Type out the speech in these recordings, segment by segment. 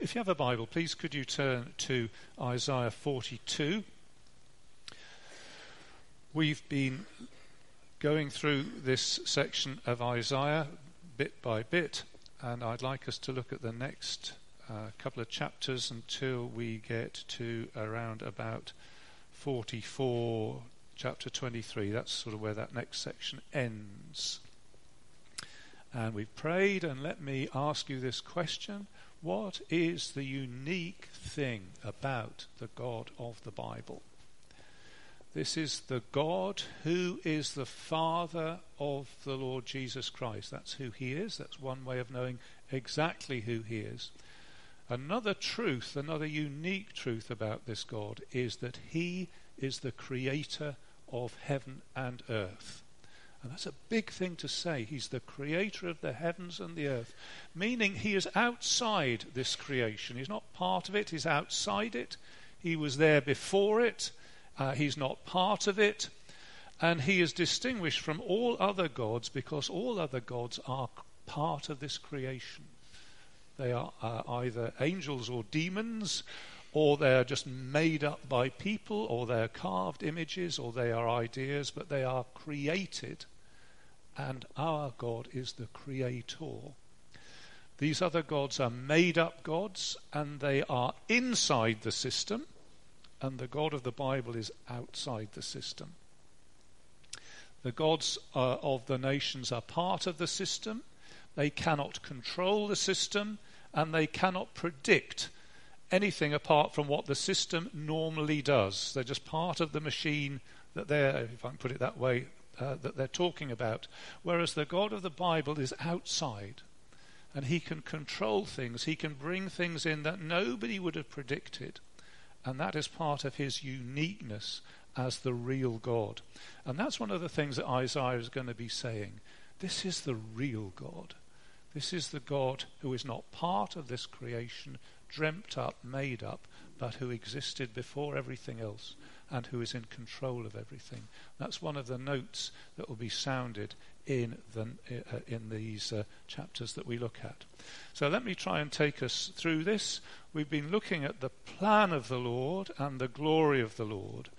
If you have a Bible, please could you turn to Isaiah 42. We've been going through this section of Isaiah bit by bit, and I'd like us to look at the next uh, couple of chapters until we get to around about 44, chapter 23. That's sort of where that next section ends. And we've prayed, and let me ask you this question what is the unique thing about the God of the Bible? This is the God who is the Father of the Lord Jesus Christ. That's who he is. That's one way of knowing exactly who he is. Another truth, another unique truth about this God is that he is the creator of heaven and earth. And that's a big thing to say. He's the creator of the heavens and the earth, meaning he is outside this creation. He's not part of it, he's outside it. He was there before it, uh, he's not part of it. And he is distinguished from all other gods because all other gods are part of this creation. They are uh, either angels or demons, or they're just made up by people, or they're carved images, or they are ideas, but they are created. And our God is the creator. These other gods are made up gods, and they are inside the system, and the God of the Bible is outside the system. The gods uh, of the nations are part of the system. They cannot control the system, and they cannot predict anything apart from what the system normally does. They're just part of the machine that they're, if I can put it that way, uh, that they're talking about. Whereas the God of the Bible is outside and he can control things, he can bring things in that nobody would have predicted. And that is part of his uniqueness as the real God. And that's one of the things that Isaiah is going to be saying. This is the real God. This is the God who is not part of this creation, dreamt up, made up, but who existed before everything else and who is in control of everything. That's one of the notes that will be sounded in, the, uh, in these uh, chapters that we look at. So let me try and take us through this. We've been looking at the plan of the Lord and the glory of the Lord,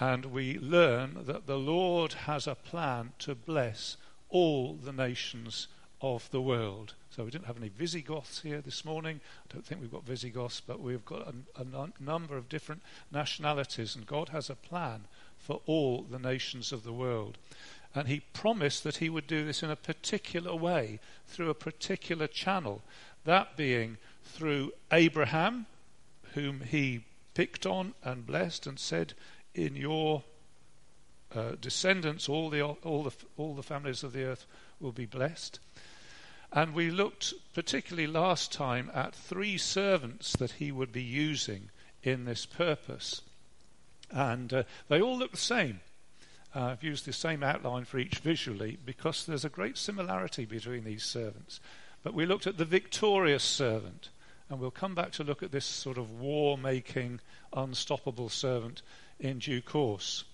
and we learn that the Lord has a plan to bless all the nations of the world. So we didn't have any Visigoths here this morning. I don't think we've got Visigoths, but we've got a, number of different nationalities, and God has a plan for all the nations of the world. And He promised that He would do this in a particular way, through a particular channel, that being through Abraham, whom He picked on and blessed and said, In your uh, descendants, all the, all, the, all the families of the earth will be blessed. And we looked particularly last time at three servants that he would be using in this purpose. And uh, they all look the same. Uh, I've used the same outline for each visually because there's a great similarity between these servants. But we looked at the victorious servant, and we'll come back to look at this sort of war making, unstoppable servant in due course.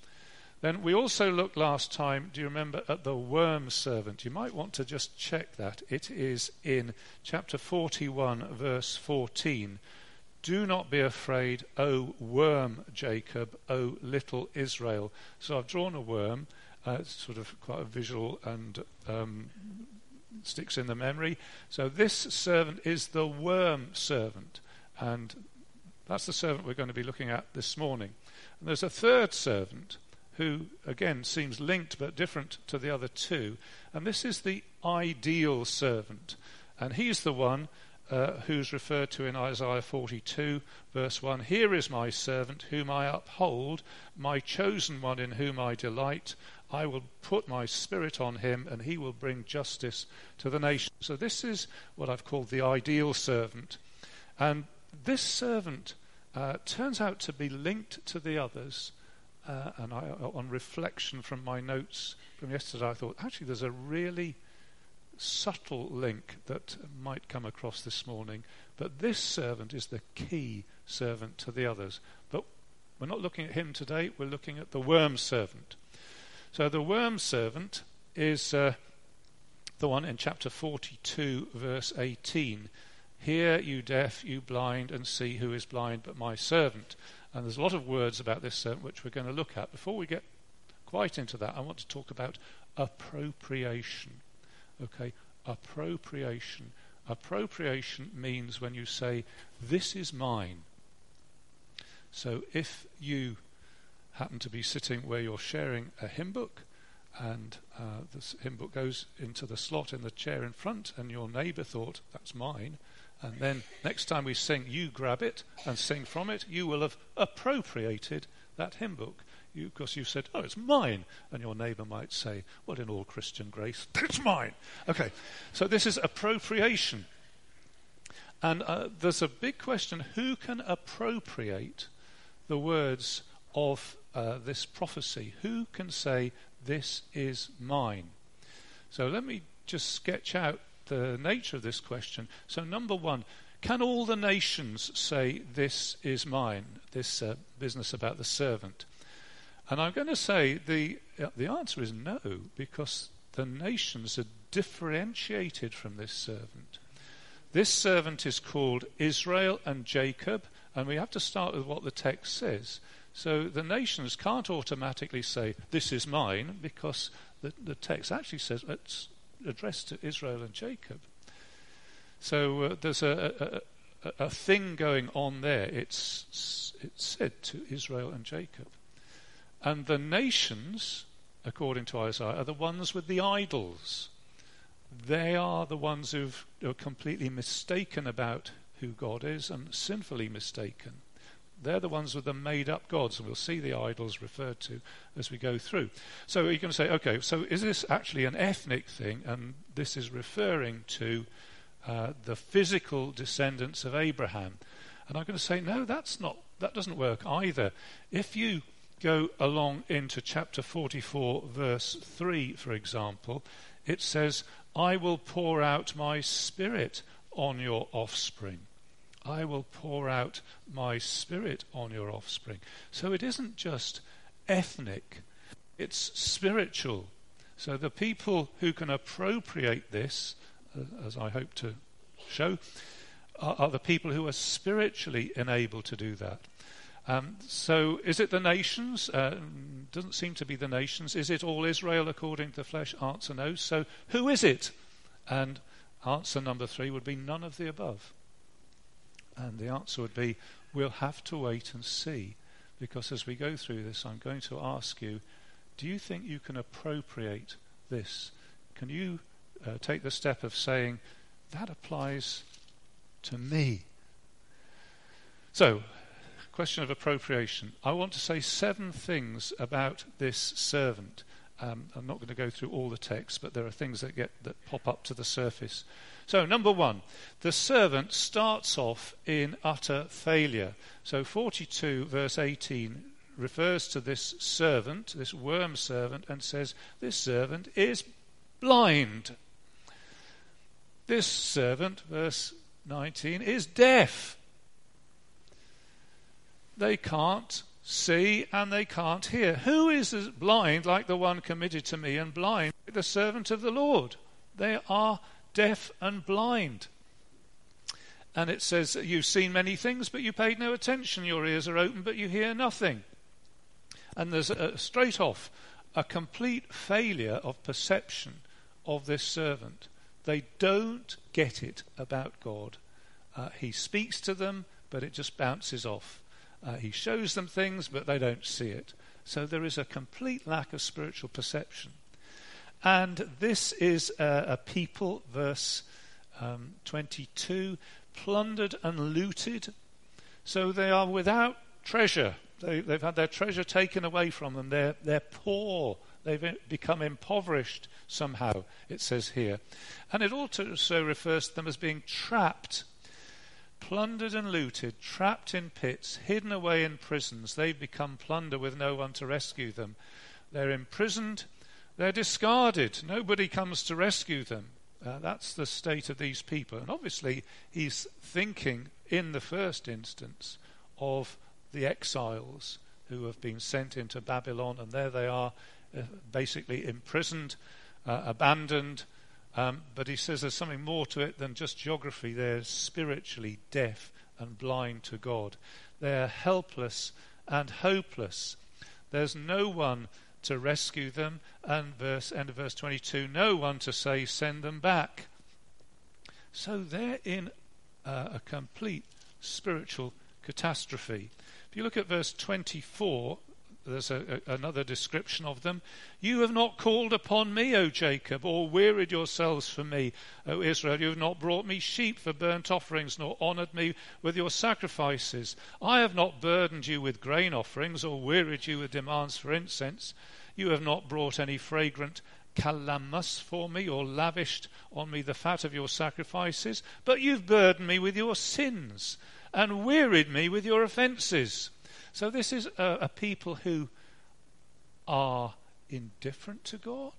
Then we also looked last time, do you remember, at the worm servant? You might want to just check that. It is in chapter 41, verse 14. Do not be afraid, O worm Jacob, O little Israel. So I've drawn a worm. Uh, it's sort of quite a visual and um, sticks in the memory. So this servant is the worm servant. And that's the servant we're going to be looking at this morning. And there's a third servant who again seems linked but different to the other two. And this is the ideal servant. And he's the one uh, who's referred to in Isaiah 42, verse 1 Here is my servant whom I uphold, my chosen one in whom I delight. I will put my spirit on him, and he will bring justice to the nation. So, this is what I've called the ideal servant. And this servant uh, turns out to be linked to the others uh, and I, on reflection from my notes from yesterday, I thought actually there's a really subtle link that might come across this morning. But this servant is the key servant to the others. But we're not looking at him today, we're looking at the worm servant. So the worm servant is uh, the one in chapter 42, verse 18. Hear, you deaf, you blind, and see who is blind but my servant. And there's a lot of words about this servant which we're going to look at. Before we get quite into that, I want to talk about appropriation. Okay, appropriation. Appropriation means when you say, This is mine. So if you happen to be sitting where you're sharing a hymn book, and uh, the hymn book goes into the slot in the chair in front, and your neighbour thought, That's mine. And then next time we sing, you grab it and sing from it, you will have appropriated that hymn book. Because you, you said, Oh, it's mine. And your neighbour might say, Well, in all Christian grace, it's mine. Okay, so this is appropriation. And uh, there's a big question who can appropriate the words of uh, this prophecy? Who can say, This is mine? So let me just sketch out the nature of this question. So, number one, can all the nations say, This is mine? This uh, business about the servant. And I'm going to say the, uh, the answer is no, because the nations are differentiated from this servant. This servant is called Israel and Jacob, and we have to start with what the text says. So the nations can't automatically say, This is mine, because the, the text actually says addressed to Israel and Jacob. So uh, there's a, a, a, thing going on there. It's, it's said to Israel and Jacob. And the nations, according to Isaiah, are the ones with the idols. They are the ones who are completely mistaken about who God is and sinfully mistaken. They're the ones with the made up gods, and we'll see the idols referred to as we go through. So you can say, okay, so is this actually an ethnic thing? And this is referring to uh, the physical descendants of Abraham. And I'm going to say, no, that's not, that doesn't work either. If you go along into chapter 44, verse 3, for example, it says, I will pour out my spirit on your offspring. I will pour out my spirit on your offspring. So it isn't just ethnic, it's spiritual. So the people who can appropriate this, uh, as I hope to show, are, are, the people who are spiritually enabled to do that. Um, so is it the nations? Uh, doesn't seem to be the nations. Is it all Israel according to the flesh? Answer no. So who is it? And answer number three would be none of the above. And the answer would be we'll have to wait and see. Because as we go through this, I'm going to ask you do you think you can appropriate this? Can you uh, take the step of saying, that applies to me? So, question of appropriation. I want to say seven things about this servant. Um, I'm not going to go through all the text, but there are things that get that pop up to the surface. So, number one, the servant starts off in utter failure. So, 42 verse 18 refers to this servant, this worm servant, and says, This servant is blind. This servant, verse 19, is deaf. They can't see and they can't hear. Who is blind like the one committed to me and blind the servant of the Lord? They are deaf and blind. And it says, You've seen many things, but you paid no attention. Your ears are open, but you hear nothing. And there's a, straight off a complete failure of perception of this servant. They don't get it about God. Uh, he speaks to them, but it just bounces off. Uh, he shows them things, but they don't see it. So there is a complete lack of spiritual perception. And this is a, a people, verse um, 22, plundered and looted. So they are without treasure. They, have had their treasure taken away from them. They're, they're poor. They've become impoverished somehow, it says here. And it also refers to them as being trapped plundered and looted, trapped in pits, hidden away in prisons. They've become plunder with no one to rescue them. They're imprisoned, they're discarded. Nobody comes to rescue them. Uh, that's the state of these people. And obviously, he's thinking in the first instance of the exiles who have been sent into Babylon, and there they are, uh, basically imprisoned, uh, abandoned, Um, but he says there's something more to it than just geography. They're spiritually deaf and blind to God. They're helpless and hopeless. There's no one to rescue them, and verse end of verse 22, no one to say, send them back. So they're in uh, a complete spiritual catastrophe. If you look at verse 24, there's a, a, another description of them. You have not called upon me, O Jacob, or wearied yourselves for me, O Israel. You have not brought me sheep for burnt offerings, nor honoured me with your sacrifices. I have not burdened you with grain offerings, or wearied you with demands for incense. You have not brought any fragrant calamus for me, or lavished on me the fat of your sacrifices, but you've burdened me with your sins, and wearied me with your offences. So this is a, a people who are indifferent to God.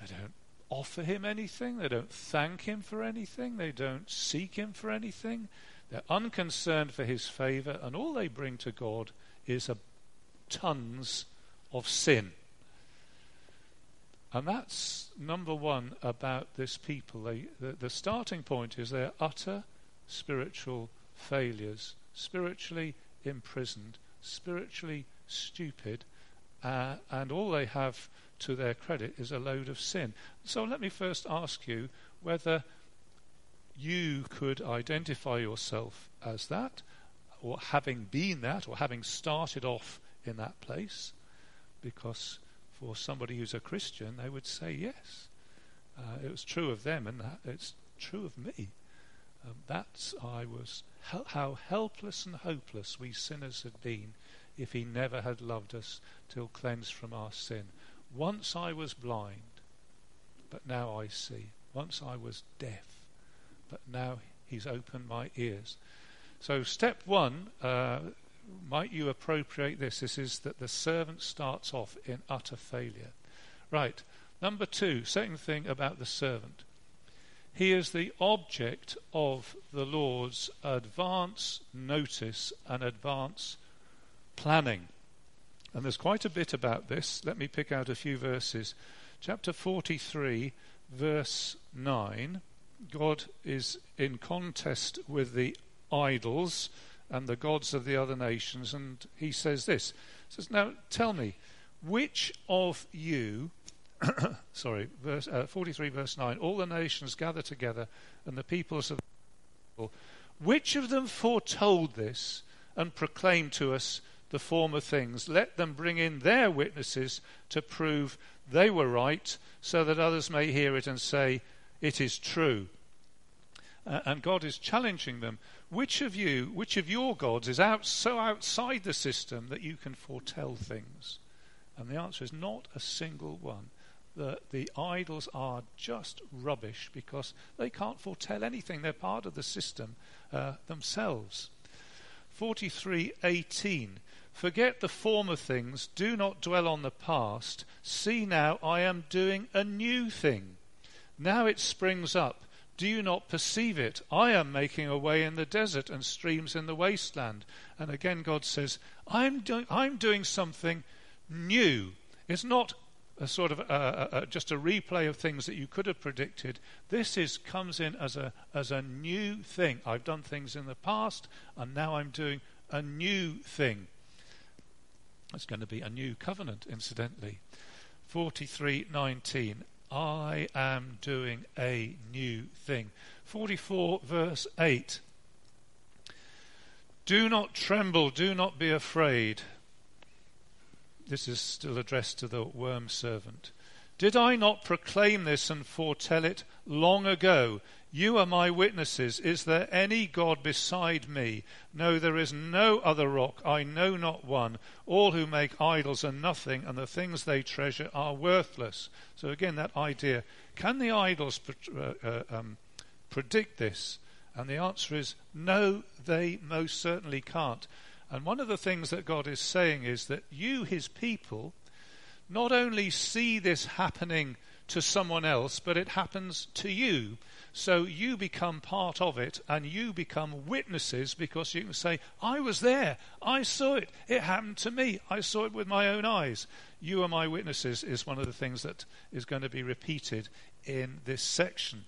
They don't offer him anything. They don't thank him for anything. They don't seek him for anything. They're unconcerned for his favor, and all they bring to God is a tons of sin. And that's number one about this people. They, the, the starting point is they're utter spiritual failures, spiritually imprisoned, spiritually stupid, uh, and all they have to their credit is a load of sin. So let me first ask you whether you could identify yourself as that, or having been that, or having started off in that place, because for somebody who's a Christian, they would say yes. Uh, it was true of them, and it's true of me. Um, that's I was how helpless and hopeless we sinners had been if he never had loved us till cleansed from our sin. Once I was blind, but now I see. Once I was deaf, but now he's opened my ears. So, step one, uh, might you appropriate this? This is that the servant starts off in utter failure. Right. Number two, second thing about the servant. He is the object of the Lord's advance notice and advance planning. And there's quite a bit about this. Let me pick out a few verses. Chapter 43, verse 9. God is in contest with the idols and the gods of the other nations, and he says this. He says, Now tell me, which of you sorry, verse, uh, 43, verse 9. All the nations gather together, and the peoples of. Which of them foretold this and proclaimed to us the former things? Let them bring in their witnesses to prove they were right, so that others may hear it and say, It is true. Uh, and God is challenging them. Which of you, which of your gods is out so outside the system that you can foretell things? And the answer is not a single one the, the idols are just rubbish because they can't foretell anything. They're part of the system uh, themselves. 43:18 Forget the former things, do not dwell on the past. See now I am doing a new thing. Now it springs up. Do you not perceive it? I am making a way in the desert and streams in the wasteland. And again God says, I'm, do- I'm doing something new. It's not a sort of a, a, just a replay of things that you could have predicted. This is comes in as a as a new thing. I've done things in the past, and now I'm doing a new thing. It's going to be a new covenant, incidentally. Forty-three nineteen. I am doing a new thing. Forty-four verse eight. Do not tremble, do not be afraid. This is still addressed to the worm servant. Did I not proclaim this and foretell it long ago? You are my witnesses. Is there any God beside me? No, there is no other rock. I know not one. All who make idols are nothing, and the things they treasure are worthless. So, again, that idea can the idols uh, uh, um, predict this? And the answer is no, they most certainly can't. And one of the things that God is saying is that you, his people, not only see this happening to someone else, but it happens to you. So you become part of it and you become witnesses because you can say, I was there. I saw it. It happened to me. I saw it with my own eyes. You are my witnesses is one of the things that is going to be repeated in this section.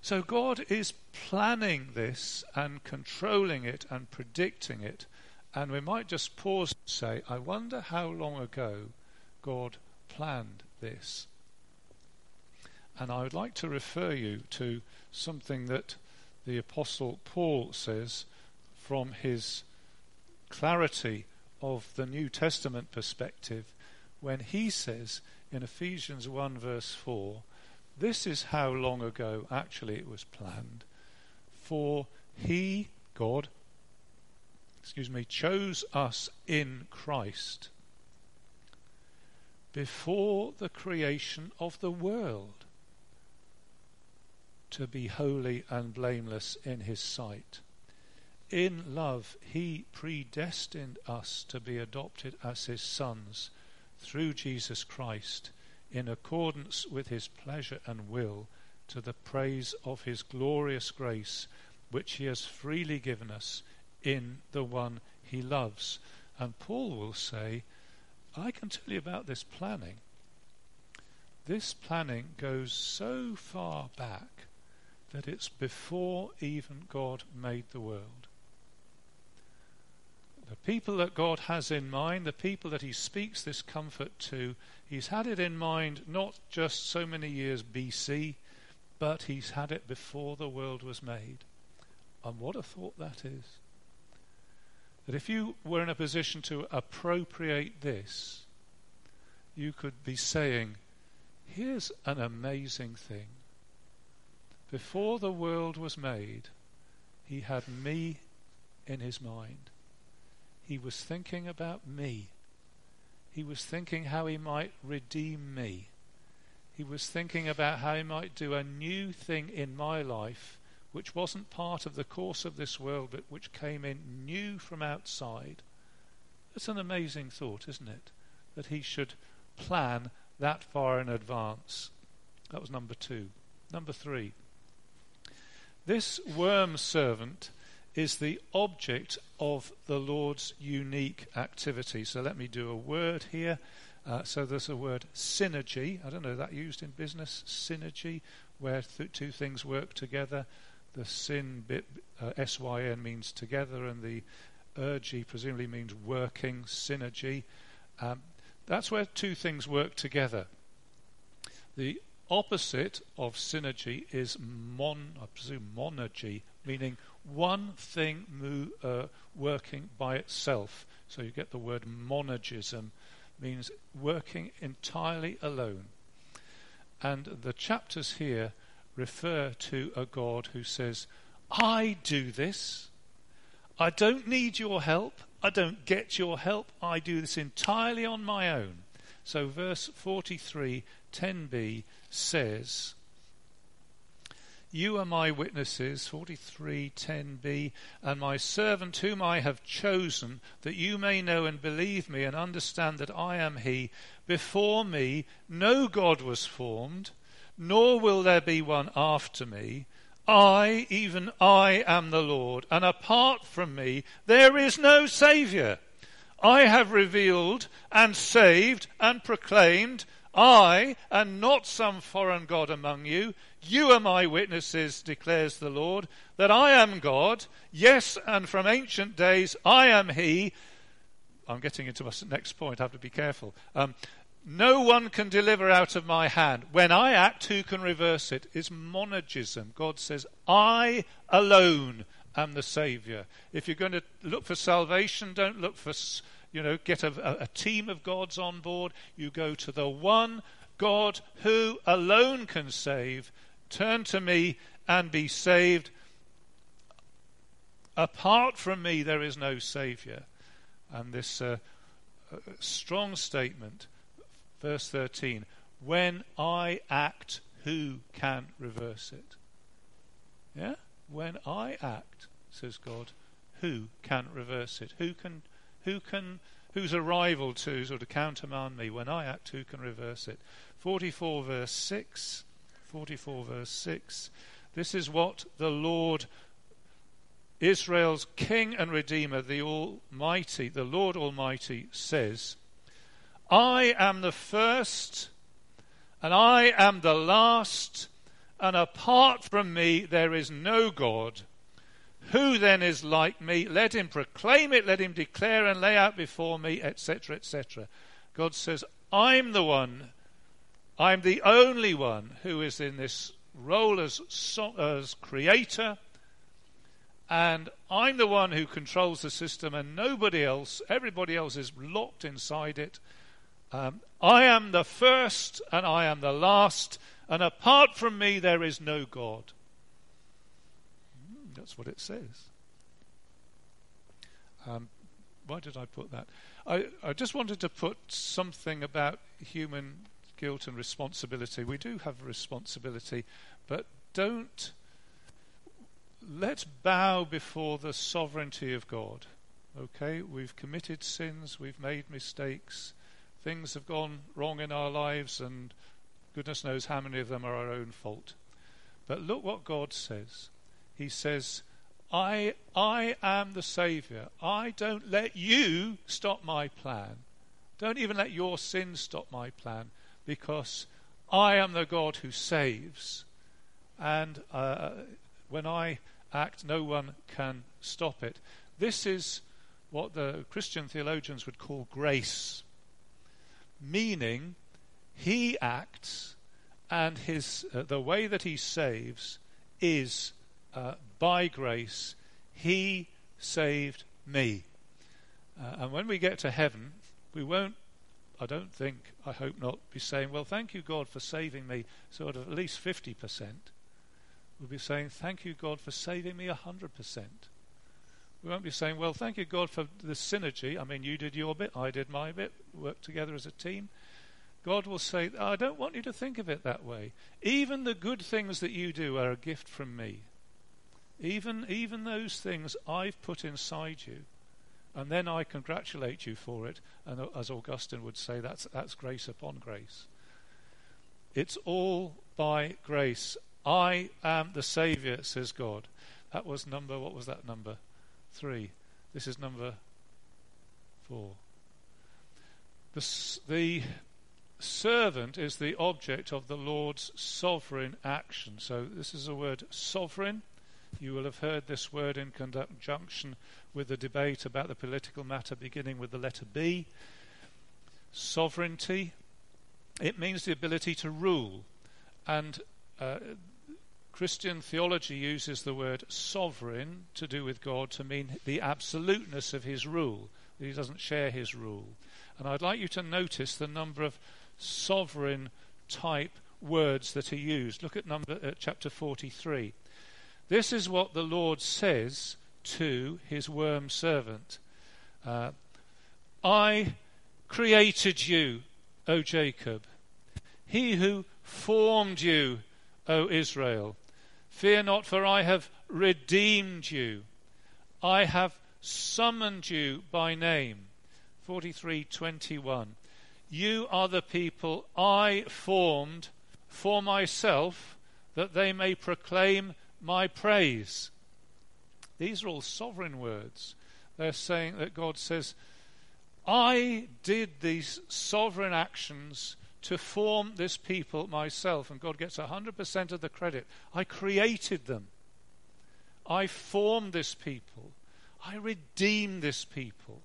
So God is planning this and controlling it and predicting it. And we might just pause and say, I wonder how long ago God planned this. And I would like to refer you to something that the Apostle Paul says from his clarity of the New Testament perspective when he says in Ephesians 1 verse 4, this is how long ago actually it was planned. For he, God, excuse me, chose us in Christ before the creation of the world to be holy and blameless in his sight. In love, he predestined us to be adopted as his sons through Jesus Christ in accordance with his pleasure and will to the praise of his glorious grace which he has freely given us in the one he loves. And Paul will say, I can tell you about this planning. This planning goes so far back that it's before even God made the world. The people that God has in mind, the people that He speaks this comfort to, He's had it in mind not just so many years BC, but He's had it before the world was made. And what a thought that is. That if you were in a position to appropriate this, you could be saying, Here's an amazing thing. Before the world was made, he had me in his mind. He was thinking about me. He was thinking how he might redeem me. He was thinking about how he might do a new thing in my life which wasn't part of the course of this world but which came in new from outside. It's an amazing thought, isn't it? That he should plan that far in advance. That was number two. Number three. This worm servant is the object of the Lord's unique activity. So let me do a word here. Uh, so there's a word synergy. I don't know that used in business. Synergy, where th- two things work together. The sin bit, uh, syn means together, and the ergy presumably means working. Synergy. Um, that's where two things work together. The opposite of synergy is mon, I presume monergy, meaning one thing mo- uh, working by itself. So you get the word monergism, means working entirely alone. And the chapters here refer to a God who says, I do this. I don't need your help. I don't get your help. I do this entirely on my own. So, verse 43, 10b says, You are my witnesses, 43:10b, and my servant whom I have chosen, that you may know and believe me and understand that I am he. Before me no God was formed, nor will there be one after me. I, even I, am the Lord, and apart from me there is no Saviour. I have revealed and saved and proclaimed I, and not some foreign God among you, you are my witnesses, declares the Lord, that I am God. Yes, and from ancient days I am He. I'm getting into my next point, I have to be careful. Um, no one can deliver out of my hand. When I act, who can reverse it? it? Is monergism. God says, I alone am the Saviour. If you're going to look for salvation, don't look for you know, get a, a team of gods on board. You go to the one God who alone can save. Turn to me and be saved. Apart from me, there is no Saviour. And this uh, uh, strong statement, verse 13 when I act, who can reverse it? Yeah? When I act, says God, who can reverse it? Who can Who can, who's a rival to sort of countermand me? When I act, who can reverse it? 44 verse 6. 44 verse 6. This is what the Lord, Israel's King and Redeemer, the Almighty, the Lord Almighty says, I am the first and I am the last, and apart from me there is no God. Who then is like me? Let him proclaim it, let him declare and lay out before me, etc., etc. God says, I'm the one, I'm the only one who is in this role as, as creator, and I'm the one who controls the system, and nobody else, everybody else is locked inside it. Um, I am the first and I am the last, and apart from me there is no God. Mm, that's what it says. Um, why did I put that? I, I just wanted to put something about human guilt and responsibility. We do have responsibility, but don't let's bow before the sovereignty of God. Okay, we've committed sins, we've made mistakes, things have gone wrong in our lives, and goodness knows how many of them are our own fault. But look what God says. He says, I, I am the Saviour. I don't let you stop my plan. Don't even let your sin stop my plan, because I am the God who saves. And uh, when I act, no one can stop it. This is what the Christian theologians would call grace meaning he acts and his uh, the way that he saves is uh, by grace he saved me. Uh, and when we get to heaven we won't I don't think I hope not be saying well thank you God for saving me sort of at least 50% we'll be saying thank you God for saving me 100% we won't be saying, well, thank you, God, for the synergy. I mean, you did your bit, I did my bit, worked together as a team. God will say, I don't want you to think of it that way. Even the good things that you do are a gift from me. Even, even those things I've put inside you. And then I congratulate you for it. And as Augustine would say, that's, that's grace upon grace. It's all by grace. I am the Saviour, says God. That was number, what was that number? Three. This is number four. The, the servant is the object of the Lord's sovereign action. So this is a word sovereign. You will have heard this word in conjunction with the debate about the political matter beginning with the letter B. Sovereignty. It means the ability to rule. And uh, Christian theology uses the word sovereign to do with God to mean the absoluteness of his rule, that he doesn't share his rule. And I'd like you to notice the number of sovereign type words that are used. Look at number at chapter 43. This is what the Lord says to his worm servant. Uh, I created you, O Jacob. He who formed you, O Israel. Fear not, for I have redeemed you. I have summoned you by name. 43:21. You are the people I formed for myself that they may proclaim my praise. These are all sovereign words. They're saying that God says, I did these sovereign actions to form this people myself, and God gets 100% of the credit. I created them. I formed this people. I redeemed this people.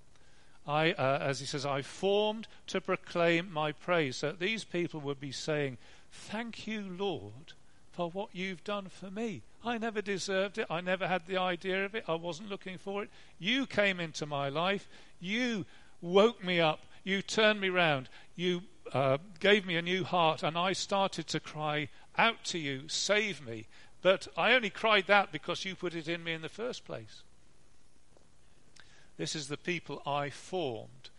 I, uh, as he says, I formed to proclaim my praise. So these people would be saying, Thank you, Lord, for what you've done for me. I never deserved it. I never had the idea of it. I wasn't looking for it. You came into my life. You woke me up. You turned me round. You uh, gave me a new heart, and I started to cry out to you, Save me. But I only cried that because you put it in me in the first place. This is the people I formed.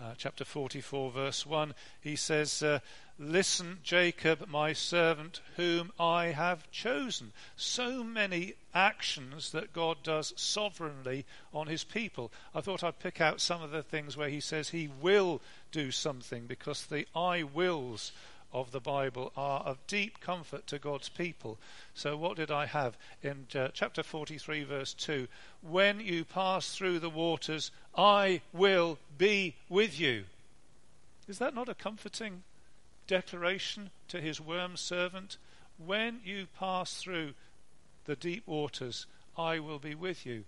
uh, chapter 44, verse 1, he says, uh, Listen, Jacob, my servant, whom I have chosen. So many actions that God does sovereignly on his people. I thought I'd pick out some of the things where he says he will do something because the I wills of the Bible are of deep comfort to God's people. So, what did I have? In uh, chapter 43, verse 2 When you pass through the waters, I will be with you. Is that not a comforting declaration to his worm servant? When you pass through the deep waters, I will be with you.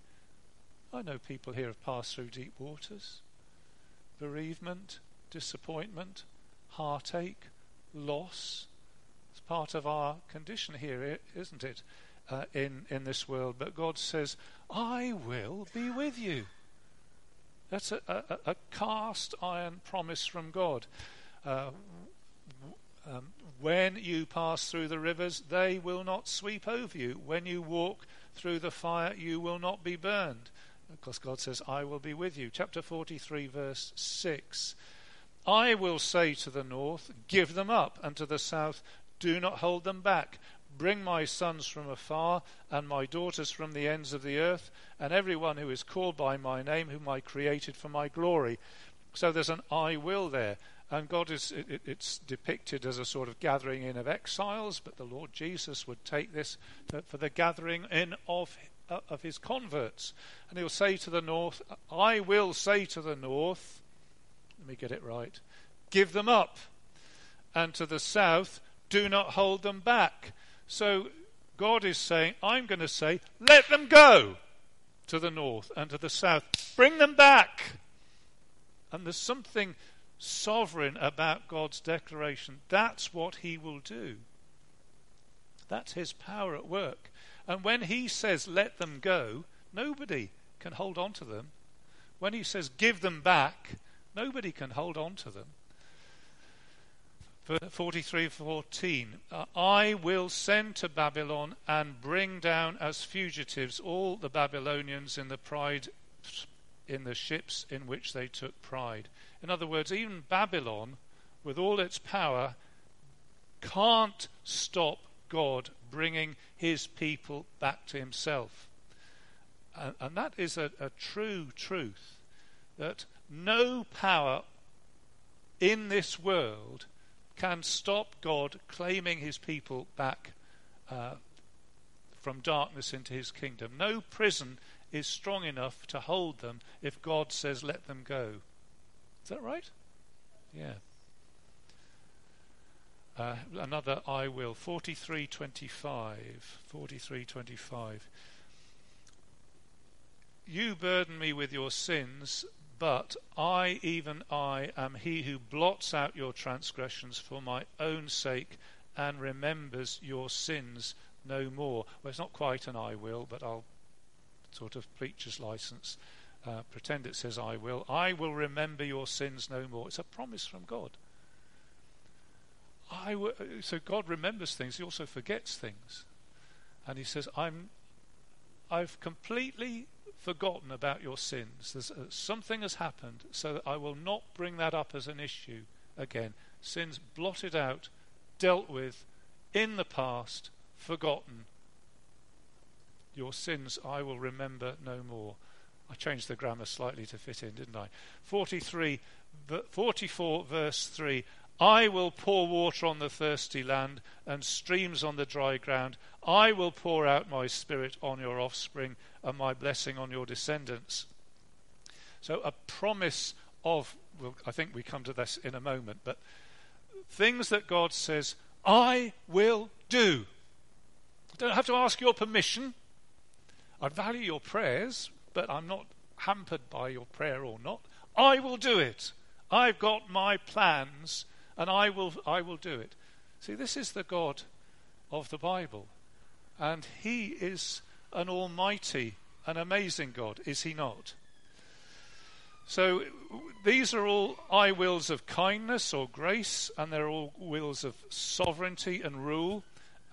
I know people here have passed through deep waters bereavement, disappointment, heartache, loss. It's part of our condition here, isn't it, uh, in, in this world? But God says, I will be with you. That's a, a, a cast iron promise from God. Uh, um, when you pass through the rivers, they will not sweep over you. When you walk through the fire, you will not be burned. Because God says, I will be with you. Chapter 43, verse 6. I will say to the north, Give them up, and to the south, Do not hold them back. Bring my sons from afar, and my daughters from the ends of the earth, and everyone who is called by my name, whom I created for my glory. So there's an I will there and God is it, it's depicted as a sort of gathering in of exiles, but the Lord Jesus would take this for the gathering in of uh, of his converts, and he'll say to the north, "I will say to the north, let me get it right, give them up, and to the south, do not hold them back." So God is saying, "I'm going to say, let them go." To the north and to the south, bring them back. And there's something sovereign about God's declaration. That's what he will do. That's his power at work. And when he says, let them go, nobody can hold on to them. When he says, give them back, nobody can hold on to them. 43:14 uh, I will send to Babylon and bring down as fugitives all the Babylonians in the pride in the ships in which they took pride in other words, even Babylon, with all its power, can't stop God bringing his people back to himself. And, and that is a, a true truth that no power in this world can stop God claiming his people back uh, from darkness into his kingdom. No prison is strong enough to hold them if God says, let them go. Is that right? Yeah. Uh, another I will. 4325. 4325. You burden me with your sins, but I, even I, am he who blots out your transgressions for my own sake and remembers your sins no more. Well, it's not quite an I will, but I'll sort of preacher's license uh, pretend it says, I will. I will remember your sins no more. It's a promise from God. I w- so God remembers things, He also forgets things. And He says, I'm, I've completely forgotten about your sins. There's, uh, something has happened, so that I will not bring that up as an issue again. Sins blotted out, dealt with, in the past, forgotten. Your sins I will remember no more. I changed the grammar slightly to fit in, didn't I? 43, 44 verse 3 I will pour water on the thirsty land and streams on the dry ground. I will pour out my spirit on your offspring and my blessing on your descendants. So, a promise of, well, I think we come to this in a moment, but things that God says, I will do. I don't have to ask your permission. I value your prayers, but I'm not hampered by your prayer or not. I will do it. I've got my plans and I will I will do it. See, this is the God of the Bible. And he is an almighty, an amazing God, is he not? So these are all I wills of kindness or grace, and they're all wills of sovereignty and rule.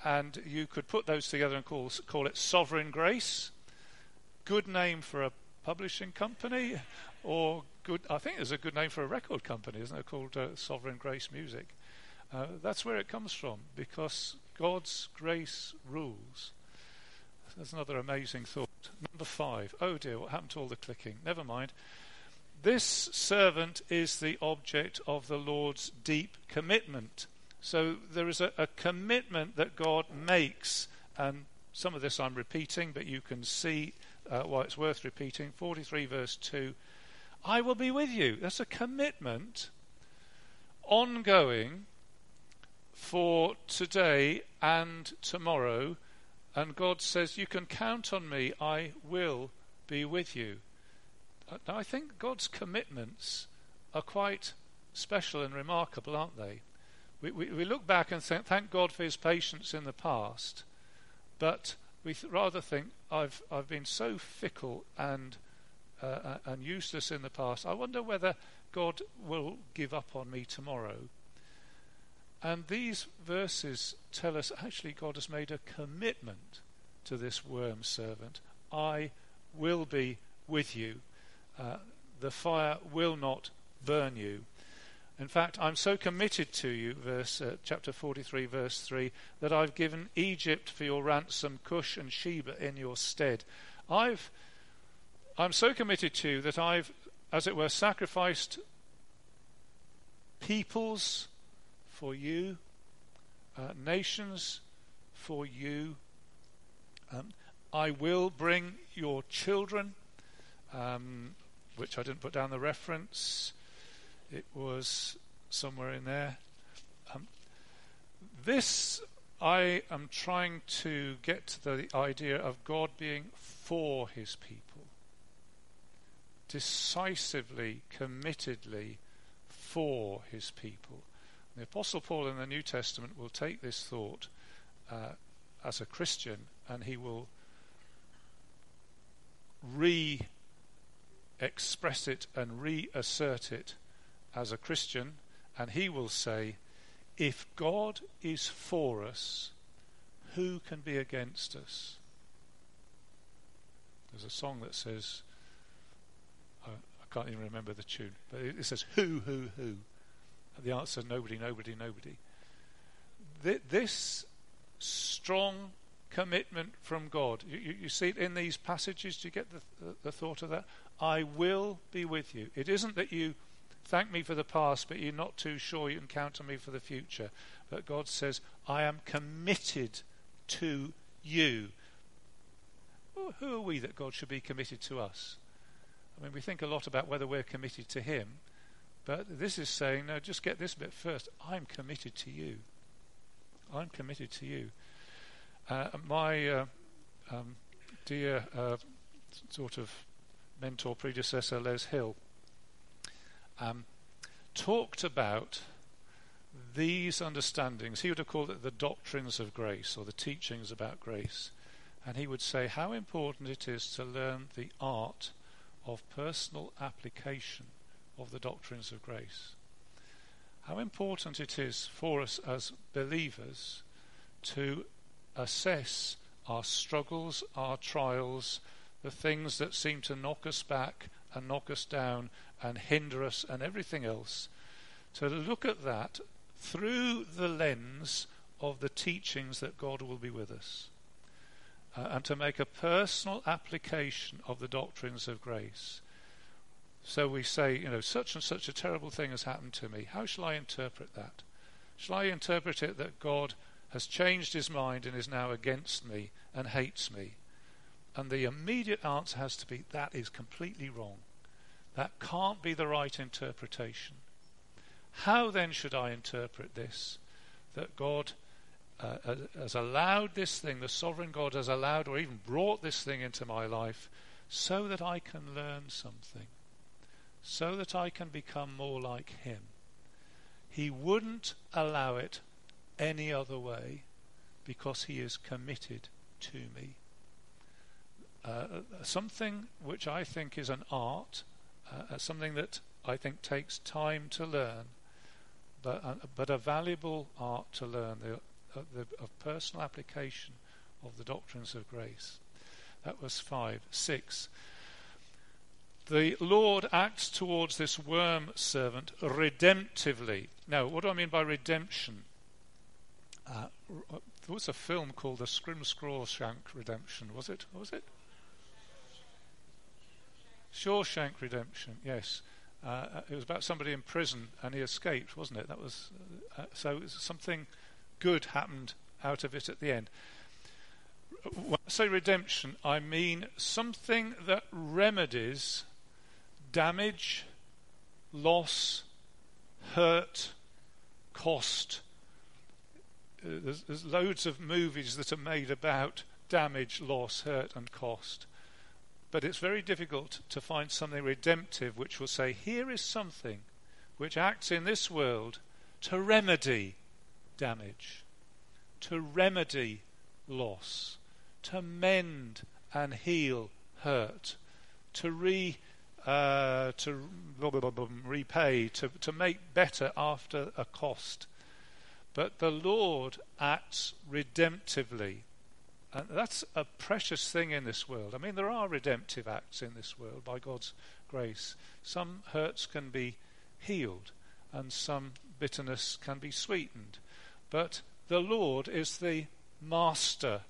And you could put those together and call, call it sovereign grace good name for a publishing company or good. I think there's a good name for a record company, isn't it? Called uh, Sovereign Grace Music. Uh, that's where it comes from because God's grace rules. That's another amazing thought. Number five. Oh dear, what happened to all the clicking? Never mind. This servant is the object of the Lord's deep commitment. So there is a, a commitment that God makes, and some of this I'm repeating, but you can see uh, why it's worth repeating. 43 verse 2 I will be with you. That's a commitment, ongoing, for today and tomorrow. And God says, You can count on me, I will be with you. Uh, now, I think God's commitments are quite special and remarkable, aren't they? We, we, we look back and think, thank God for his patience in the past, but we th- rather think, I've, I've been so fickle and, uh, uh, and useless in the past. I wonder whether God will give up on me tomorrow. And these verses tell us actually God has made a commitment to this worm servant. I will be with you. Uh, the fire will not burn you. In fact, I'm so committed to you, verse uh, chapter 43, verse 3, that I've given Egypt for your ransom, Cush and Sheba in your stead. I've, I'm so committed to you that I've, as it were, sacrificed peoples for you, uh, nations for you. Um, I will bring your children, um, which I didn't put down the reference. It was somewhere in there. Um, this, I am trying to get to the idea of God being for his people, decisively, committedly for his people. The Apostle Paul in the New Testament will take this thought uh, as a Christian and he will re express it and reassert it as a Christian, and he will say, If God is for us, who can be against us? There's a song that says, I, I can't even remember the tune, but it, it says, Who, who, who? The answer nobody, nobody, nobody. This strong commitment from God, you, you, you see it in these passages. Do you get the, the, the thought of that? I will be with you. It isn't that you thank me for the past, but you're not too sure you can count on me for the future. But God says, I am committed to you. Well, who are we that God should be committed to us? I mean, we think a lot about whether we're committed to Him. But this is saying, no, just get this bit first. I'm committed to you. I'm committed to you. Uh, my uh, um, dear uh, sort of mentor predecessor, Les Hill, um, talked about these understandings. He would have called it the doctrines of grace or the teachings about grace. And he would say how important it is to learn the art of personal application of the doctrines of grace. How important it is for us as believers to assess our struggles, our trials, the things that seem to knock us back and knock us down and hinder us and everything else, to look at that through the lens of the teachings that God will be with us. Uh, and to make a personal application of the doctrines of grace. So we say, you know, such and such a terrible thing has happened to me. How shall I interpret that? Shall I interpret it that God has changed his mind and is now against me and hates me? And the immediate answer has to be that is completely wrong. That can't be the right interpretation. How then should I interpret this? That God uh, has allowed this thing, the sovereign God has allowed or even brought this thing into my life so that I can learn something so that I can become more like Him. He wouldn't allow it any other way because He is committed to me. Uh, uh, something which I think is an art, uh, uh, something that I think takes time to learn, but uh, but a valuable art to learn, the, uh, the of personal application of the doctrines of grace. That was five. Six. the Lord acts towards this worm servant redemptively. Now, what do I mean by redemption? Uh, there was a film called The Scrimscrawshank Redemption, was it? Was it? Shawshank Redemption, yes. Uh, it was about somebody in prison and he escaped, wasn't it? That was uh, so something good happened out of it at the end. When I say redemption, I mean something that remedies damage, loss, hurt, cost. Uh, there's, there's loads of movies that are made about damage, loss, hurt, and cost. But it's very difficult to find something redemptive which will say, here is something which acts in this world to remedy damage, to remedy loss, to mend and heal hurt, to re uh, to repay, to, to make better after a cost. But the Lord acts redemptively. And that's a precious thing in this world. I mean, there are redemptive acts in this world by God's grace. Some hurts can be healed, and some bitterness can be sweetened. But the Lord is the master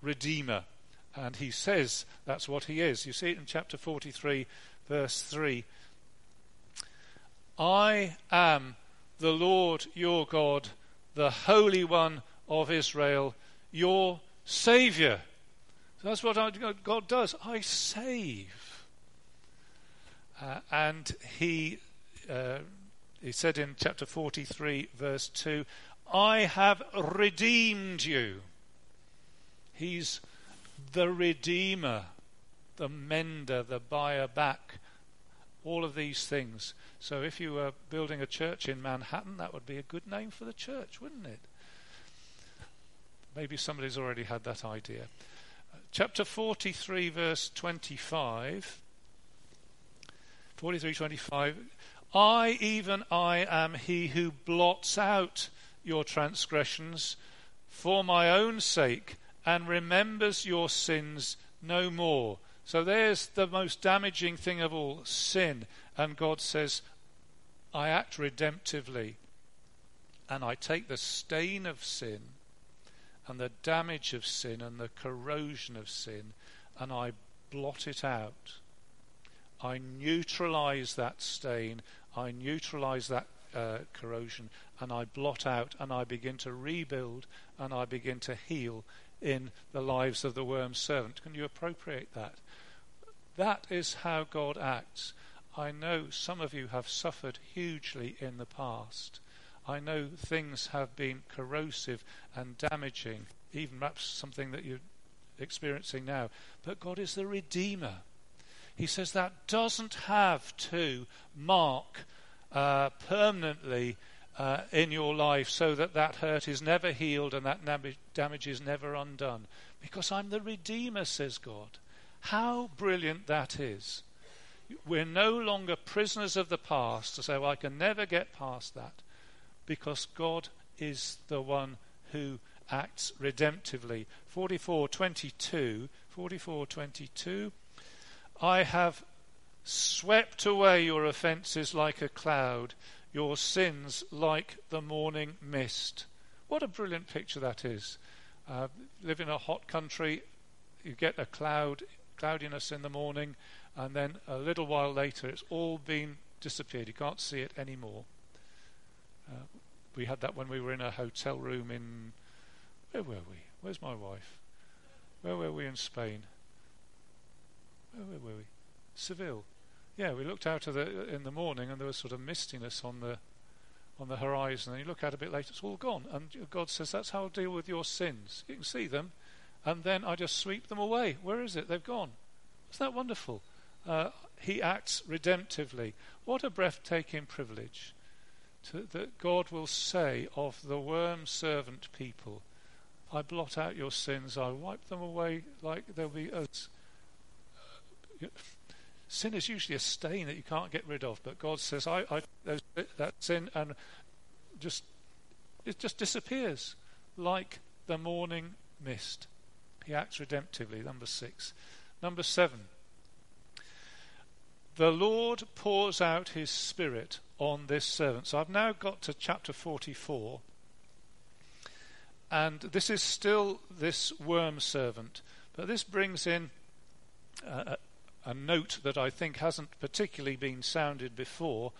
redeemer, and he says that's what he is. You see it in chapter 43, verse 3. I am the Lord your God, the Holy One of Israel, your Savior. That's what God does. I save. Uh, and he, uh, he said in chapter 43, verse 2, I have redeemed you. He's the Redeemer, the mender, the buyer back, all of these things. So if you were building a church in Manhattan, that would be a good name for the church, wouldn't it? Maybe somebody's already had that idea. Uh, chapter 43, verse 25. 43, 25. I, even I, am he who blots out your transgressions for my own sake and remembers your sins no more. So there's the most damaging thing of all sin. And God says, I act redemptively and I take the stain of sin and the damage of sin and the corrosion of sin, and I blot it out. I neutralize that stain, I neutralize that uh, corrosion, and I blot out, and I begin to rebuild, and I begin to heal in the lives of the worm servant. Can you appropriate that? That is how God acts. I know some of you have suffered hugely in the past. I know things have been corrosive and damaging, even perhaps something that you're experiencing now. But God is the Redeemer. He says that doesn't have to mark uh, permanently uh, in your life so that that hurt is never healed and that damage is never undone. Because I'm the Redeemer, says God. How brilliant that is. We're no longer prisoners of the past to say, well, I can never get past that because God is the one who acts redemptively. 44:22 44:22 I have swept away your offences like a cloud your sins like the morning mist. What a brilliant picture that is. Uh, live in a hot country you get a cloud cloudiness in the morning and then a little while later it's all been disappeared. You can't see it anymore uh, we had that when we were in a hotel room in. Where were we? Where's my wife? Where were we in Spain? Where, were we? Seville. Yeah, we looked out of the in the morning and there was sort of mistiness on the on the horizon. And you look out a bit later, it's all gone. And God says, "That's how I'll deal with your sins. You can see them, and then I just sweep them away. Where is it? They've gone. Isn't that wonderful? Uh, he acts redemptively. What a breathtaking privilege to, that God will say of the worm servant people, I blot out your sins, I wipe them away like they'll be. Uh, sin is usually a stain that you can't get rid of, but God says, I, I that sin and just it just disappears like the morning mist. He acts redemptively. Number six. Number seven. the Lord pours out his Spirit on this servant. So I've now got to chapter 44. And this is still this worm servant. But this brings in a, a note that I think hasn't particularly been sounded before.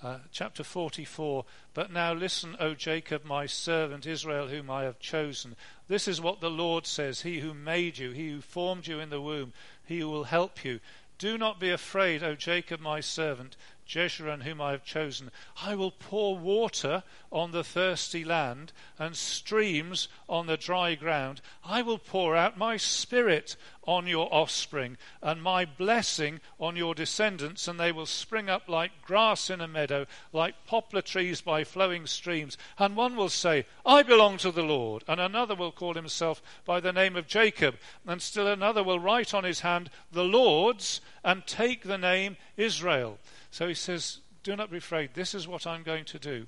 Uh, chapter 44 But now listen, O Jacob, my servant Israel, whom I have chosen. This is what the Lord says He who made you, he who formed you in the womb, he who will help you. Do not be afraid, O Jacob, my servant, Jeshurun, whom I have chosen. I will pour water on the thirsty land and streams on the dry ground. I will pour out my spirit on your offspring and my blessing on your descendants, and they will spring up like grass in a meadow, like poplar trees by flowing streams. And one will say, I belong to the Lord, and another will call himself by the name of Jacob, and still another will write on his hand, the Lord's, and take the name Israel. So he says, Do not be afraid. This is what I'm going to do.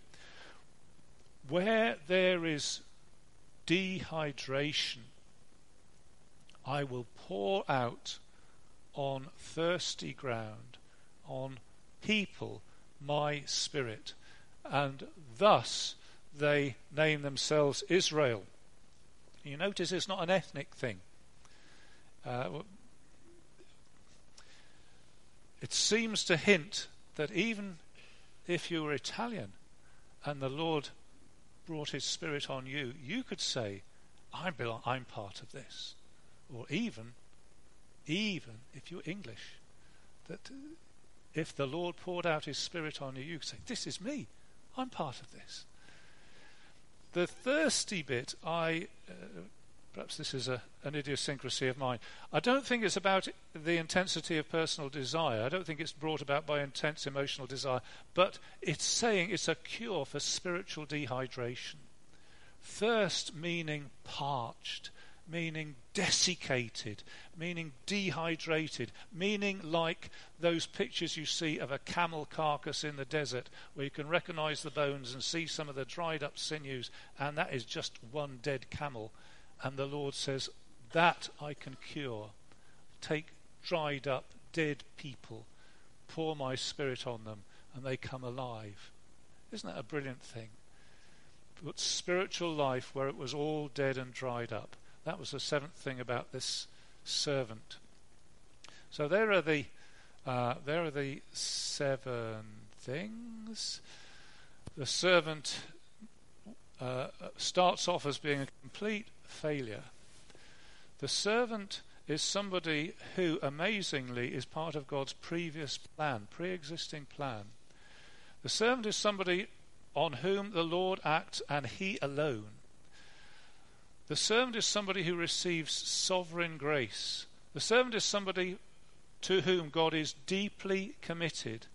Where there is dehydration, I will pour out on thirsty ground, on people, my spirit. And thus they name themselves Israel. You notice it's not an ethnic thing. Uh, it seems to hint that even if you were Italian and the Lord brought his spirit on you, you could say, I belong, I'm part of this. Or even, even if you're English, that if the Lord poured out his spirit on you, you could say, This is me. I'm part of this. The thirsty bit, I uh, Perhaps this is a, an idiosyncrasy of mine. I don't think it's about the intensity of personal desire. I don't think it's brought about by intense emotional desire. But it's saying it's a cure for spiritual dehydration. Thirst meaning parched, meaning desiccated, meaning dehydrated, meaning like those pictures you see of a camel carcass in the desert where you can recognize the bones and see some of the dried up sinews, and that is just one dead camel and the Lord says, That I can cure. Take dried up, dead people, pour my spirit on them, and they come alive. Isn't that a brilliant thing? But spiritual life where it was all dead and dried up. That was the seventh thing about this servant. So there are the uh, there are the seven things. The servant uh, starts off as being a complete failure. The servant is somebody who, amazingly, is part of God's previous plan, pre existing plan. The servant is somebody on whom the Lord acts and he alone. The servant is somebody who receives sovereign grace. The servant is somebody to whom God is deeply committed.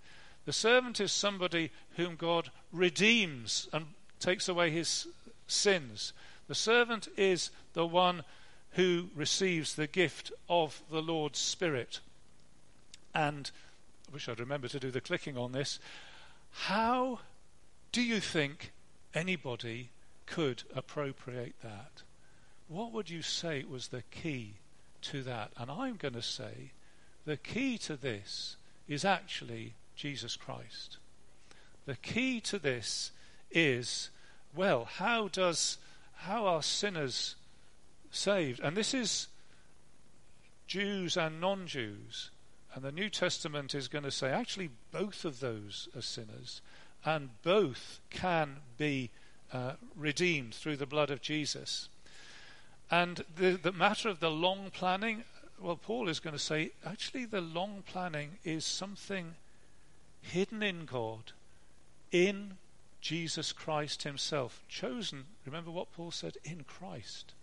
The servant is somebody whom God redeems and takes away his sins. The servant is the one who receives the gift of the Lord's Spirit. And I wish I'd remember to do the clicking on this. How do you think anybody could appropriate that? What would you say was the key to that? And I'm going to say the key to this is actually Jesus Christ. The key to this is well, how does how are sinners saved? And this is Jews and non Jews. And the New Testament is going to say actually both of those are sinners, and both can be uh, redeemed through the blood of Jesus. And the, the matter of the long planning, well, Paul is going to say actually the long planning is something hidden in God, in Jesus Christ Himself, chosen, remember what Paul said, in Christ.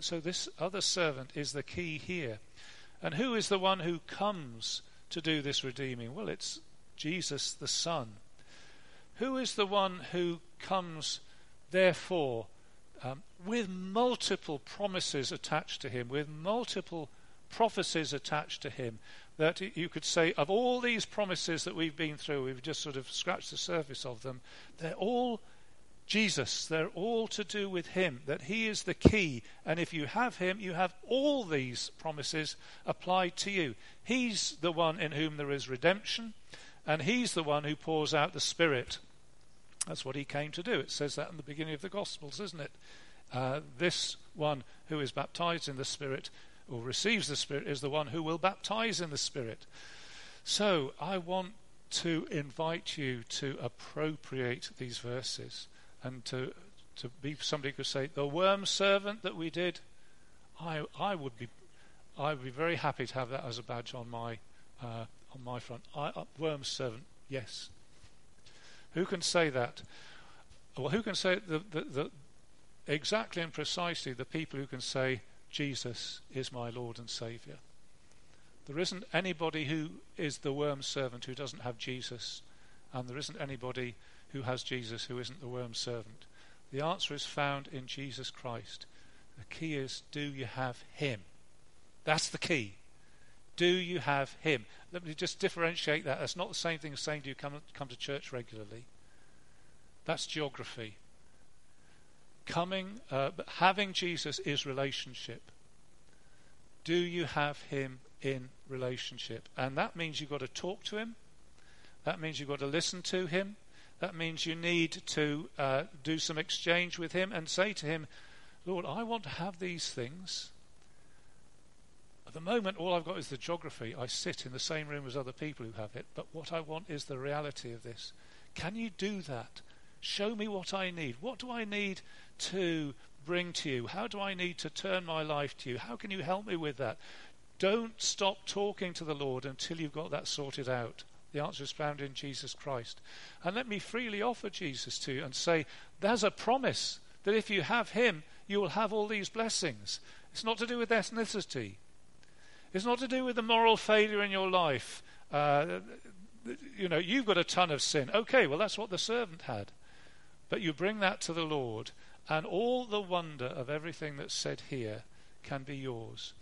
So this other servant is the key here. And who is the one who comes to do this redeeming? Well, it's Jesus the Son. Who is the one who comes, therefore, um, with multiple promises attached to him, with multiple prophecies attached to him, that you could say, of all these promises that we've been through, we've just sort of scratched the surface of them, they're all Jesus. They're all to do with Him, that He is the key. And if you have Him, you have all these promises applied to you. He's the one in whom there is redemption, and He's the one who pours out the Spirit. That's what He came to do. It says that in the beginning of the Gospels, isn't it? Uh, this one who is baptized in the Spirit or receives the Spirit is the one who will baptize in the Spirit. So I want to invite you to appropriate these verses and to to be somebody who could say the worm servant that we did. I I would be I would be very happy to have that as a badge on my uh, on my front. I, uh, worm servant, yes. Who can say that? Well, who can say the, the, the exactly and precisely the people who can say Jesus is my Lord and Saviour? There isn't anybody who is the worm's servant who doesn't have Jesus, and there isn't anybody who has Jesus who isn't the worm's servant. The answer is found in Jesus Christ. The key is do you have Him? That's the key. Do you have Him? Let me just differentiate that. That's not the same thing as saying, do you come, come to church regularly? That's geography. Coming, uh, having Jesus is relationship. Do you have Him in relationship. And that means you've got to talk to him. That means you've got to listen to him. That means you need to uh, do some exchange with him and say to him, Lord, I want to have these things. At the moment, all I've got is the geography. I sit in the same room as other people who have it, but what I want is the reality of this. Can you do that? Show me what I need. What do I need to bring to you? How do I need to turn my life to you? How can you help me with that? Don't stop talking to the Lord until you've got that sorted out. The answer is found in Jesus Christ. And let me freely offer Jesus to you and say, there's a promise that if you have Him, you will have all these blessings. It's not to do with ethnicity, it's not to do with the moral failure in your life. Uh, you know, you've got a ton of sin. Okay, well, that's what the servant had. But you bring that to the Lord, and all the wonder of everything that's said here can be yours.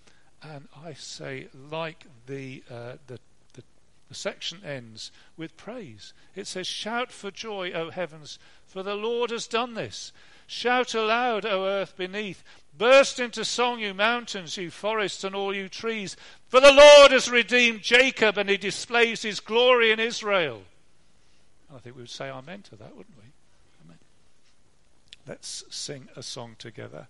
And I say, like the, uh, the, the, section ends with praise. It says, Shout for joy, O heavens, for the Lord has done this. Shout aloud, O earth beneath. Burst into song, you mountains, you forests, and all you trees. For the Lord has redeemed Jacob, and he displays his glory in Israel. I think we would say amen to that, wouldn't. Let's sing a song together.